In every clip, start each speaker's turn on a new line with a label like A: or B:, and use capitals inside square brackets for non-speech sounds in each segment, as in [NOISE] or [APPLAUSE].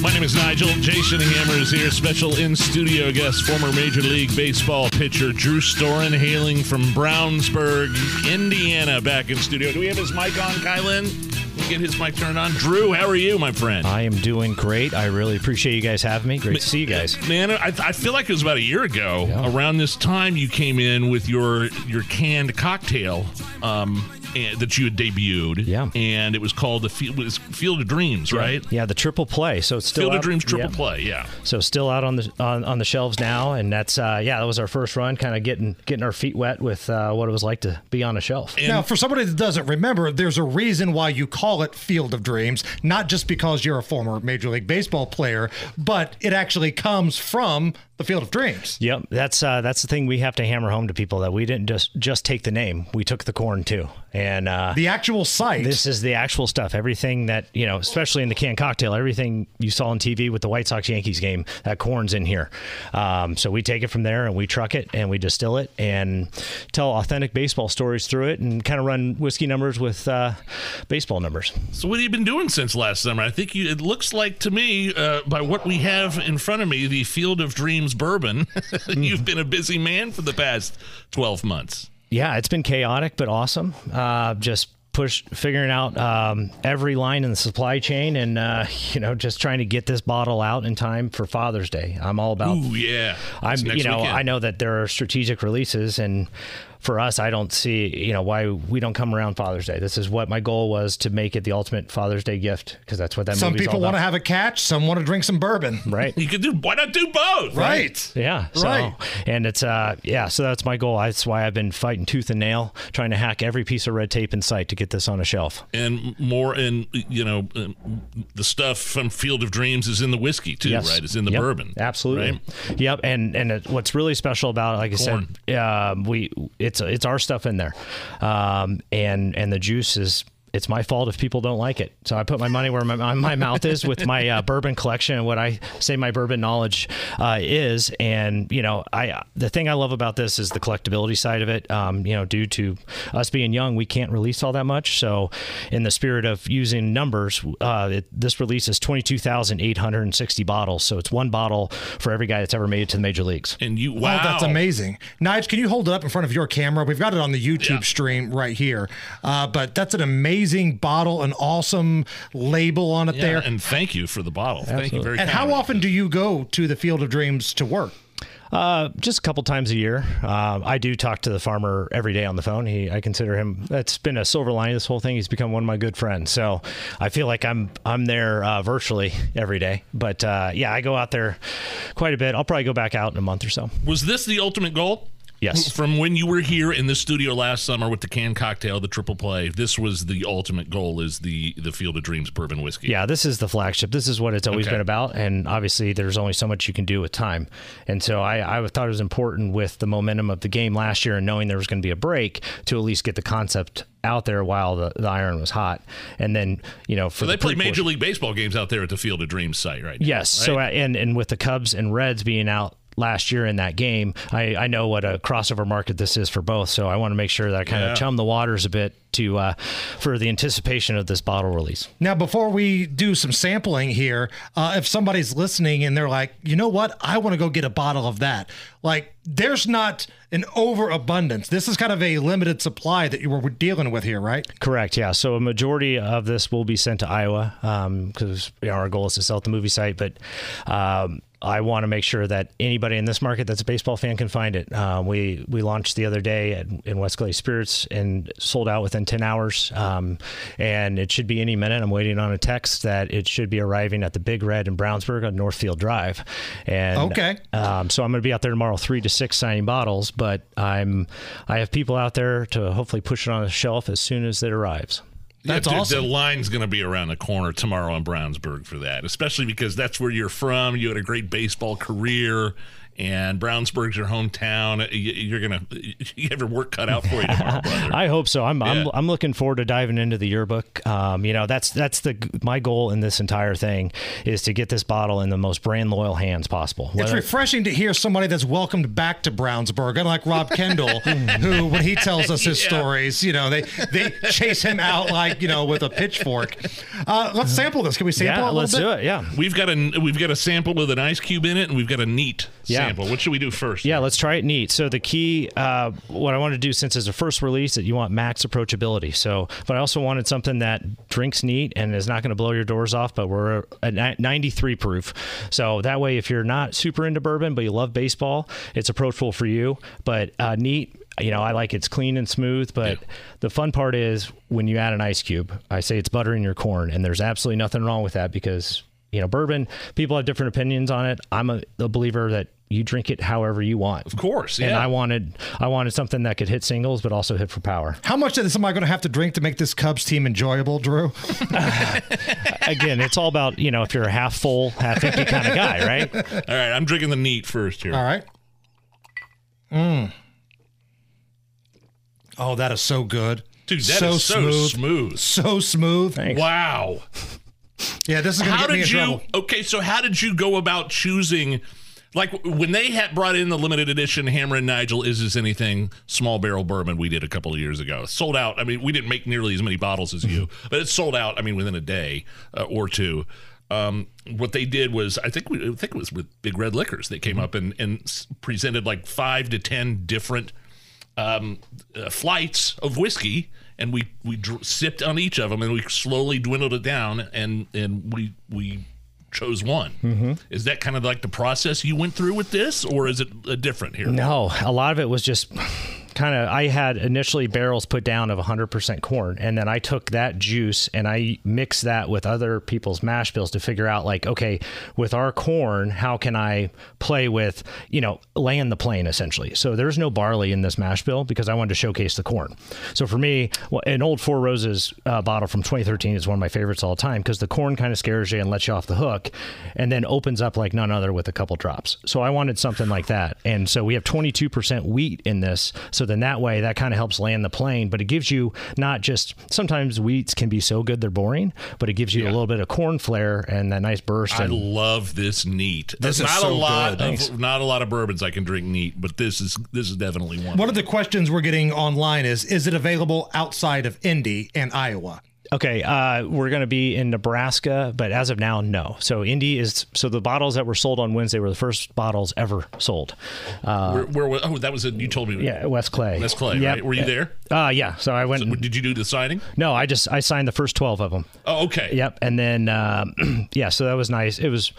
A: My name is Nigel. Jason Hammer is here. Special in studio guest, former Major League Baseball pitcher Drew Storen, hailing from Brownsburg, Indiana, back in studio. Do we have his mic on, Kylan? Get his mic turned on. Drew, how are you, my friend?
B: I am doing great. I really appreciate you guys having me. Great to see you guys.
A: Man, I, I feel like it was about a year ago.
B: Yeah.
A: Around this time, you came in with your your canned cocktail um, and, that you had debuted.
B: Yeah.
A: and it was called the Field, was Field of Dreams, right?
B: Yeah, the triple play. So it's still
A: Field
B: out,
A: of Dreams triple
B: yeah.
A: play. Yeah.
B: So still out on the on, on the shelves now, and that's uh, yeah, that was our first run, kind of getting getting our feet wet with uh, what it was like to be on a shelf.
A: And-
C: now, for somebody that doesn't remember, there's a reason why you call it Field of Dreams, not just because you're a former Major League Baseball player, but it actually comes from the Field of Dreams.
B: Yep, that's uh, that's the thing we have to hammer home to people that we didn't just just take the name, we took the corn too, and uh,
C: The actual site.
B: This is the actual stuff. Everything that, you know, especially in the canned cocktail, everything you saw on TV with the White Sox Yankees game, that corn's in here. Um, so we take it from there and we truck it and we distill it and tell authentic baseball stories through it and kind of run whiskey numbers with uh, baseball numbers.
A: So what have you been doing since last summer? I think you. It looks like to me, uh, by what we have in front of me, the Field of Dreams bourbon. [LAUGHS] You've been a busy man for the past twelve months.
B: Yeah, it's been chaotic but awesome. Uh, just push figuring out um, every line in the supply chain and uh, [LAUGHS] you know just trying to get this bottle out in time for Father's Day. I'm all about
A: Ooh, yeah.
B: I'm, you know,
A: weekend.
B: I know that there are strategic releases, and for us, I don't see, you know, why we don't come around Father's Day. This is what my goal was to make it the ultimate Father's Day gift because that's what that
C: some people want to have a catch, some want to drink some bourbon.
B: right. [LAUGHS]
A: You could do. Why not do both?
C: Right.
B: Yeah. So,
C: Right.
B: and it's uh yeah, so that's my goal. That's why I've been fighting tooth and nail, trying to hack every piece of red tape in sight to get this on a shelf.
A: And more, and you know, um, the stuff from Field of Dreams is in the whiskey too,
B: Yes.
A: right? It's in the
B: Yep.
A: bourbon.
B: Absolutely.
A: Right?
B: Yep. And and it, what's really special about it, like I said, um, we it's it's our stuff in there, um, and and the juice is. It's my fault if people don't like it. So I put my money where my, my mouth is with my uh, bourbon collection and what I say my bourbon knowledge uh, is. And you know, I the thing I love about this is the collectability side of it. Um, you know, due to us being young, we can't release all that much. So, in the spirit of using numbers, uh, it, this release is twenty two thousand eight hundred and sixty bottles. So it's one bottle for every guy that's ever made it to the major leagues.
A: And you, wow,
C: Oh, that's amazing. Nige, can you hold it up in front of your camera? We've got it on the YouTube
A: Yeah.
C: stream right here. Uh, but that's an amazing bottle, an awesome label on it
A: Yeah,
C: there.
A: and thank you for the bottle. Thank you very. Much.
C: And how often do you go to the Field of Dreams to work?
B: Uh, just a couple times a year. Uh, I do talk to the farmer every day on the phone. He, I consider him. That's been a silver lining. This whole thing. He's become one of my good friends. So I feel like I'm I'm there uh, virtually every day. But uh, yeah, I go out there quite a bit. I'll probably go back out in a month or so.
A: Was this the ultimate goal?
B: Yes. [LAUGHS]
A: From when you were here in the studio last summer with the canned cocktail, the triple play, this was the ultimate goal is the the Field of Dreams bourbon whiskey.
B: Yeah, this is the flagship. This is what it's always
A: Okay.
B: been about. And obviously, there's only so much you can do with time. And so I, I thought it was important with the momentum of the game last year and knowing there was going to be a break to at least get the concept out there while the, the iron was hot. And then, you know, for
A: So they
B: the
A: play Major League Baseball games out there at the Field of Dreams site, right? now,
B: Yes. So
A: right?
B: uh, and and with the Cubs and Reds being out last year in that game, I, I know what a crossover market this is for both. So I want to make sure that I kind
A: Yeah.
B: of chum the waters a bit to uh, for the anticipation of this bottle release.
C: Now, before we do some sampling here, uh, if somebody's listening and they're like, you know what, I want to go get a bottle of that. Like, there's not an overabundance. This is kind of a limited supply that you were dealing with here, right?
B: Correct. Yeah. So a majority of this will be sent to Iowa because you know, our goal is to sell at the movie site. But um, I want to make sure that anybody in this market that's a baseball fan can find it. Uh, we we launched the other day at, in West Clay Spirits and sold out within ten hours. Um, and it should be any minute. I'm waiting on a text that it should be arriving at the Big Red in Brownsburg on Northfield Drive. And
C: Okay.
B: um, so I'm going to be out there tomorrow, three to six signing bottles. But I'm I have people out there to hopefully push it on the shelf as soon as it arrives.
C: That's
A: the,
C: awesome.
A: The line's going to be around the corner tomorrow in Brownsburg for that, especially because that's where you're from. You had a great baseball career, and Brownsburg's your hometown. You, you're gonna [LAUGHS] you have your work cut out for you tomorrow, [LAUGHS] brother.
B: I hope so. I'm,
A: Yeah.
B: I'm I'm looking forward to diving into the yearbook. Um, you know, that's that's the my goal in this entire thing is to get this bottle in the most brand loyal hands possible.
C: It's refreshing to hear somebody that's welcomed back to Brownsburg, unlike Rob [LAUGHS] Kendall, who, when he tells us his
A: Yeah.
C: stories, you know, they they chase him out like you know with a pitchfork. Uh, let's sample this. Can we sample
B: yeah,
C: it a little
B: let's
C: bit?
B: do it. Yeah.
A: We've got a we've got a sample with an ice cube in it, and we've got a neat
B: Yeah.
A: Sample. What should we do first?
B: Yeah, let's try it neat. So the key, uh, what I want to do since it's a first release, that you want max approachability. So, but I also wanted something that drinks neat and is not going to blow your doors off. But we're at 93 proof, so that way, if you're not super into bourbon but you love baseball, it's approachable for you. But uh, neat. You know, I like it's clean and smooth, but the fun part is when you add an ice cube. I say it's buttering your corn, and there's absolutely nothing wrong with that because you know bourbon. People have different opinions on it. I'm a, a believer that you drink it however you want.
A: Of course, yeah. And.
B: I wanted I wanted something that could hit singles but also hit for power.
C: How much is I going to have to drink to make this Cubs team enjoyable, Drew? [LAUGHS] [LAUGHS]
B: Again, it's all about, you know, if you're a half full, half empty kind of guy, right?
A: All right, I'm drinking the neat first here.
C: All right. Mm. Oh, that is so good.
A: Dude, that is so smooth.
C: So smooth.
B: Thanks.
A: Wow.
C: Yeah, this is going to
A: How
C: get me in
A: did you?
C: trouble.
A: Okay, so how did you go about choosing? Like when they had brought in the limited edition Hammer and Nigel, is this anything small barrel bourbon we did a couple of years ago? Sold out. I mean, we didn't make nearly as many bottles as you, but it sold out. I mean, within a day uh, or two. Um, what they did was, I think we, I think it was with Big Red Liquors. They came up and and presented like five to ten different um, uh, flights of whiskey, and we we dr- sipped on each of them, and we slowly dwindled it down, and and we we chose one.
B: Mm-hmm.
A: Is that kind of like the process you went through with this, or is it uh, different here?
B: No, a lot of it was just kind of I had initially barrels put down of 100% corn and then I took that juice and I mixed that with other people's mash bills to figure out like okay, with our corn, how can I play with, you know, land the plane essentially. So there's no barley in this mash bill because I wanted to showcase the corn. So for me, well, an old Four Roses uh, bottle from 2013 is one of my favorites all the time because the corn kind of scares you and lets you off the hook and then opens up like none other with a couple drops. So I wanted something like that. And so we have 22% wheat in this. So then that way that kind of helps land the plane, but it gives you not just sometimes wheats can be so good they're boring, but it gives you a little bit of corn flair and that nice burst.
A: I
B: And
A: love this neat.
C: This
A: There's
C: is
A: not
C: so
A: a lot
C: good.
A: of
C: Thanks.
A: not a lot of bourbons I can drink neat, but this is this is definitely one.
C: One of the questions we're getting online is Is it available outside of Indy and Iowa?
B: Okay, uh, we're going to be in Nebraska, but as of now, no. So Indy is so the bottles that were sold on Wednesday were the first bottles ever sold. Uh,
A: where, where was- oh that was a, you told me
B: yeah, West Clay.
A: West Clay
B: Yep.
A: right? Were you there?
B: Uh, yeah. So I went. and-
A: Did you do the signing?
B: no, I just I signed the first twelve of them.
A: Oh okay.
B: Yep, and then um, [CLEARS THROAT] yeah, so that was nice. It was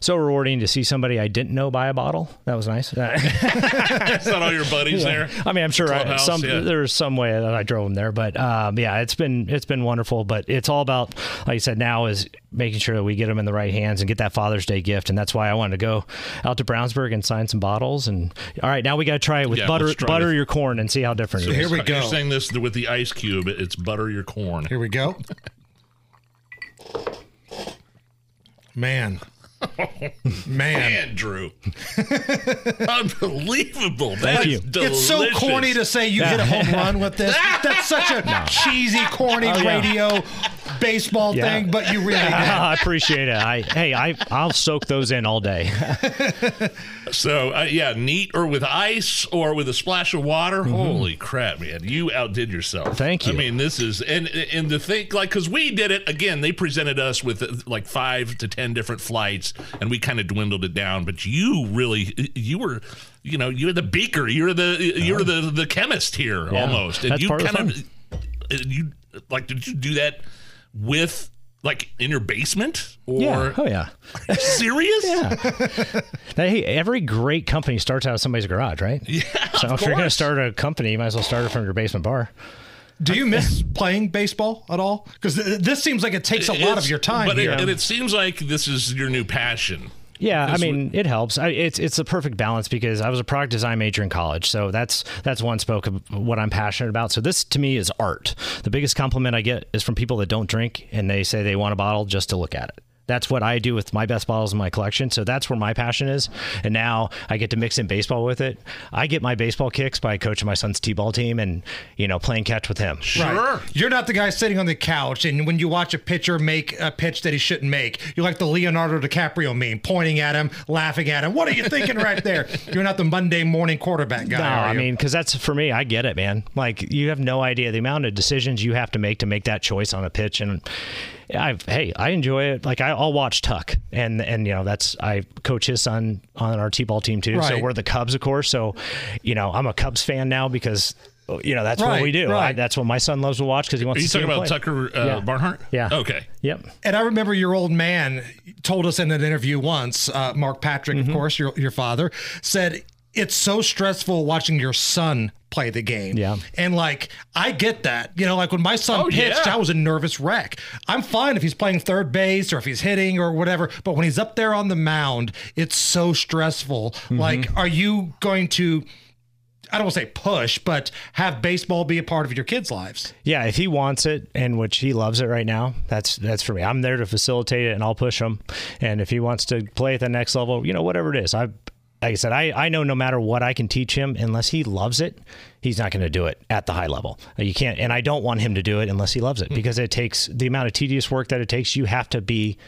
B: so rewarding to see somebody I didn't know buy a bottle. That was nice. [LAUGHS]
A: It's not all your buddies there.
B: I mean, I'm sure I, some
A: yeah.
B: there's some way that I drove them there, but um, yeah, it's been it's been wonderful. But it's all about, like I said, now is making sure that we get them in the right hands and get that Father's Day gift, and that's why I wanted to go out to Brownsburg and sign some bottles. And all right, now we got to try it with
A: Yeah,
B: butter butter
A: this.
B: your corn and see how different it is.
C: Here we go.
A: You're
C: go.
A: saying this with the ice cube. It's butter your corn.
C: Here we go. Man. [LAUGHS] Man.
A: Man, Drew. [LAUGHS] Unbelievable. That's
B: you.
C: It's so corny to say you hit a home run with this. [LAUGHS] That's such a cheesy, corny
B: Oh, yeah.
C: radio baseball
B: Yeah.
C: thing, but you really [LAUGHS] did.
B: I appreciate it. I hey, I I'll soak those in all day. [LAUGHS]
A: So, uh, yeah, neat or with ice or with a splash of water. Holy crap, man. You outdid yourself.
B: Mm-hmm. Thank you.
A: I mean, this is, and and to think, like, because we did it, again, they presented us with uh, like five to 10 different flights and we kind of dwindled it down. But you really, you were, you know, you're the beaker. You're the, you're the, the chemist here
B: Yeah.
A: almost. And
B: That's
A: you
B: part of the
A: kind of, you, like, did you do that with, like, in your basement? Or
B: Yeah. Oh yeah.
A: serious? [LAUGHS]
B: Yeah. hey, every great company starts out of somebody's garage, right? [LAUGHS] Yeah. So
A: of
B: if you're going to start a company, you might as well start it from your basement bar.
C: Do you miss [LAUGHS] playing baseball at all? Because this seems like it takes a lot
A: It's-
C: of your time
A: but
C: here.
A: It, and it seems like this is your new passion.
B: Yeah, I mean, it helps. I, it's it's a perfect balance because I was a product design major in college, so that's that's one spoke of what I'm passionate about. So this to me is art. The biggest compliment I get is from people that don't drink and they say they want a bottle just to look at it. That's what I do with my best bottles in my collection. So that's where my passion is. And now I get to mix in baseball with it. I get my baseball kicks by coaching my son's t-ball team and you know playing catch with him.
A: Sure.
C: You're not the guy sitting on the couch, and when you watch a pitcher make a pitch that he shouldn't make, you're like the Leonardo DiCaprio meme, pointing at him, laughing at him. What are you thinking right there? [LAUGHS] You're not the Monday morning quarterback guy.
B: No, I mean, because that's for me. I get it, man. Like you have no idea the amount of decisions you have to make to make that choice on a pitch, and I, hey, I enjoy it. Like I, I'll watch Tuck, and and you know that's I coach his son on our t-ball team too. So we're the Cubs, of course. So you know I'm a Cubs fan now because you know that's what we do.
C: right.
B: I, that's what my son loves to watch because he wants
A: Are you
B: to see
A: talking
B: him
A: about
B: play.
A: Tucker uh,
B: Yeah.
A: Barnhart?
B: Yeah.
A: Okay.
B: Yep.
C: And I remember your old man told us in an interview once, uh, Mark Patrick,
B: Mm-hmm.
C: of course, your, your father, said, It's so stressful watching your son play the game.
B: Yeah.
C: And like, I get that. You know, like when my son
A: Oh,
C: pitched,
A: yeah.
C: I was a nervous wreck. I'm fine if he's playing third base or if he's hitting or whatever. But when he's up there on the mound, it's so stressful.
B: Mm-hmm.
C: Like, are you going to. I don't want to say push, but have baseball be a part of your kids' lives.
B: Yeah, if he wants it and which he loves it right now, that's that's for me. I'm there to facilitate it and I'll push him. And if he wants to play at the next level, you know, whatever it is, I like I said, I, I know no matter what I can teach him, unless he loves it, he's not going to do it at the high level. You can't, and I don't want him to do it unless he loves it hmm. because it takes the amount of tedious work that it takes. You have to be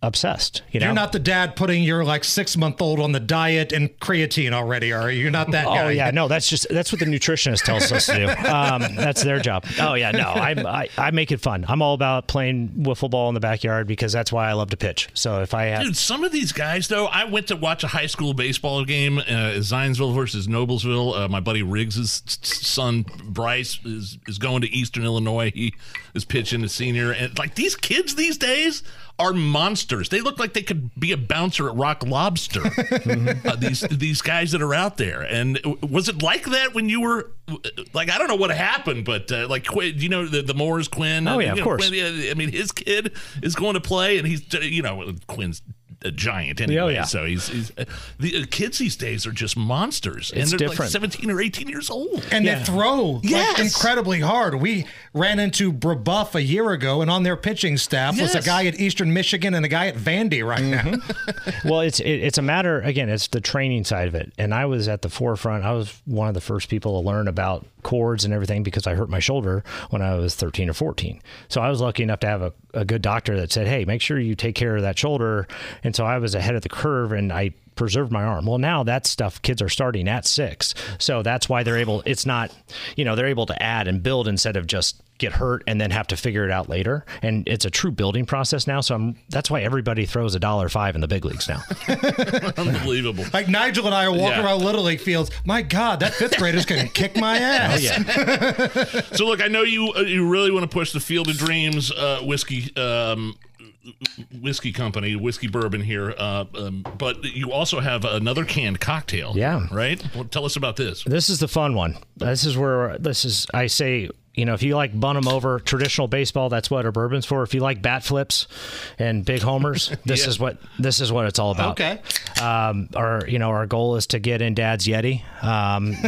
B: obsessed. You know,
C: You're not the dad putting your like six month old on the diet and creatine already, are you? You're not that [LAUGHS] guy.
B: Oh yeah, no, that's just that's what the nutritionist tells us to do. [LAUGHS] Um, that's their job. Oh yeah, no, I, I I make it fun. I'm all about playing wiffle ball in the backyard because that's why I love to pitch. So if I have,
A: Dude, some of these guys, though, I went to watch a high school baseball game, uh, Zionsville versus Noblesville. Uh, my buddy Riggs' son Bryce is is going to Eastern Illinois. He is pitching a senior, and like these kids these days are monsters. They look like they could be a bouncer at Rock Lobster. [LAUGHS] uh, these these guys that are out there, and was it like that when you were like I don't know what happened, but uh, like Quinn, you know the the Moores Quinn.
B: Oh, yeah, of
A: know,
B: course.
A: Quinn, I mean, his kid is going to play, and he's you know Quinn's a giant anyway.
B: Oh, yeah.
A: So he's, he's uh, the uh, kids these days are just monsters, and
B: It's
A: they're
B: different.
A: like seventeen or eighteen years old.
C: And
B: Yeah.
C: they throw
A: Yes.
C: like incredibly hard. We ran into Brebeuf a year ago, and on their pitching staff was a guy at Eastern Michigan and a guy at Vandy right now. [LAUGHS]
B: well, it's it, it's a matter again. It's the training side of it, and I was at the forefront. I was one of the first people to learn about cords and everything because I hurt my shoulder when I was 13 or 14. So I was lucky enough to have a, a good doctor that said, "Hey, make sure you take care of that shoulder." And so I was ahead of the curve, and I preserved my arm. Well, now that stuff kids are starting at six, so that's why they're able. It's not, you know, they're able to add and build instead of just get hurt and then have to figure it out later. And it's a true building process now. So I'm, that's why everybody throws a dollar five in the big leagues now. [LAUGHS]
A: Unbelievable.
C: Like Nigel and I are walking
A: Yeah.
C: around Little League fields. My God, that fifth grader's going [LAUGHS] to kick my ass. [LAUGHS]
A: So look, I know you uh, you really want to push the Field of Dreams uh, whiskey um, whiskey company, whiskey bourbon here, uh, um, but you also have another canned cocktail.
B: Yeah.
A: right. Well, tell us about this.
B: This is the fun one. This is where this is. I say, you know, if you like bun them over traditional baseball, that's what our bourbon's for. If you like bat flips and big homers, [LAUGHS] this
A: Yeah.
B: is what this is what it's all about.
C: Okay.
B: Um, our you know our goal is to get in Dad's Yeti. Um, [LAUGHS]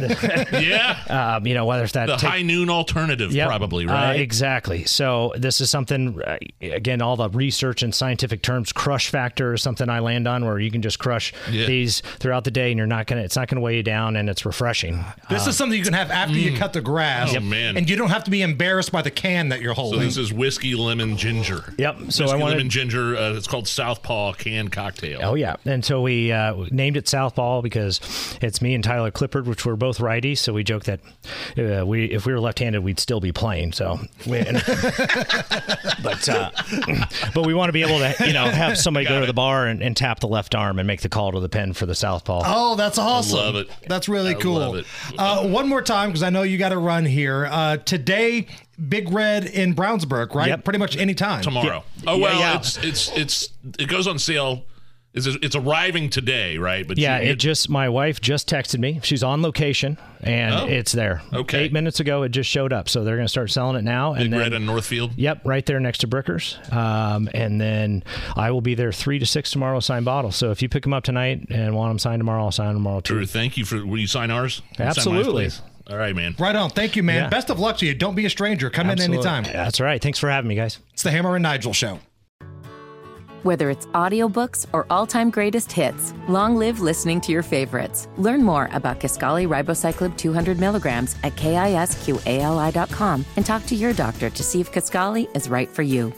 A: Yeah,
B: um, you know whether it's that
A: the
B: take-
A: high noon alternative,
B: Yep.
A: probably
B: Uh,
A: right.
B: exactly. So this is something uh, again, all the research and scientific terms. Crush factor is something I land on, where you can just crush
A: Yeah.
B: these throughout the day, and you're not gonna. It's not gonna weigh you down, and it's refreshing.
C: This is something you can have after you cut the grass.
A: Oh, man.
C: And you don't have to be embarrassed by the can that you're holding.
A: so
C: holding.
A: this is whiskey lemon ginger.
B: Yep. So
A: whiskey
B: I wanted.
A: lemon ginger. Uh, it's called Southpaw canned cocktail.
B: Oh yeah, and so we uh, named it Southpaw because it's me and Tyler Clippard, which we're both righties. So we joke that uh, we, if we were left-handed, we'd still be playing. So, we, [LAUGHS] but uh, [CLEARS THROAT] but we want to be able to, you know, have somebody go to the bar and, and tap the left arm and make the call to the pen for the Southpaw.
C: Oh, that's awesome.
A: love it.
C: That's really
A: I
C: cool.
A: love it.
C: Uh, one more time, because I know you got to run here. Uh, today, Big Red in Brownsburg, right?
B: Yep.
C: Pretty much any time.
A: tomorrow.
B: Yeah.
A: Oh well,
B: Yeah, yeah.
A: it's it's it's it goes on sale. It's, it's arriving today, right? But
B: Yeah,
A: you-
B: it just my wife just texted me. She's on location and
A: Oh.
B: it's there.
A: Okay.
B: eight minutes ago, it just showed up. So they're going to start selling it now.
A: Big
B: and then,
A: Red in Northfield.
B: Yep, right there next to Brickers. Um, and then I will be there three to six tomorrow. Sign bottles. So if you pick them up tonight and want them signed tomorrow, I'll sign them tomorrow too.
A: Drew, thank you for. Will you sign ours? Will you sign mine,
B: Absolutely.
A: please? All right, man.
C: Right on. Thank you, man.
B: Yeah.
C: Best of luck to you. Don't be a stranger. Come
B: Absolutely.
C: in anytime.
B: That's right. Thanks for having me, guys.
C: It's the Hammer and Nigel Show.
D: Whether it's audiobooks or all-time greatest hits, long live listening to your favorites. Learn more about Kisqali Ribociclib 200 milligrams at kisqali.com and talk to your doctor to see if Kisqali is right for you.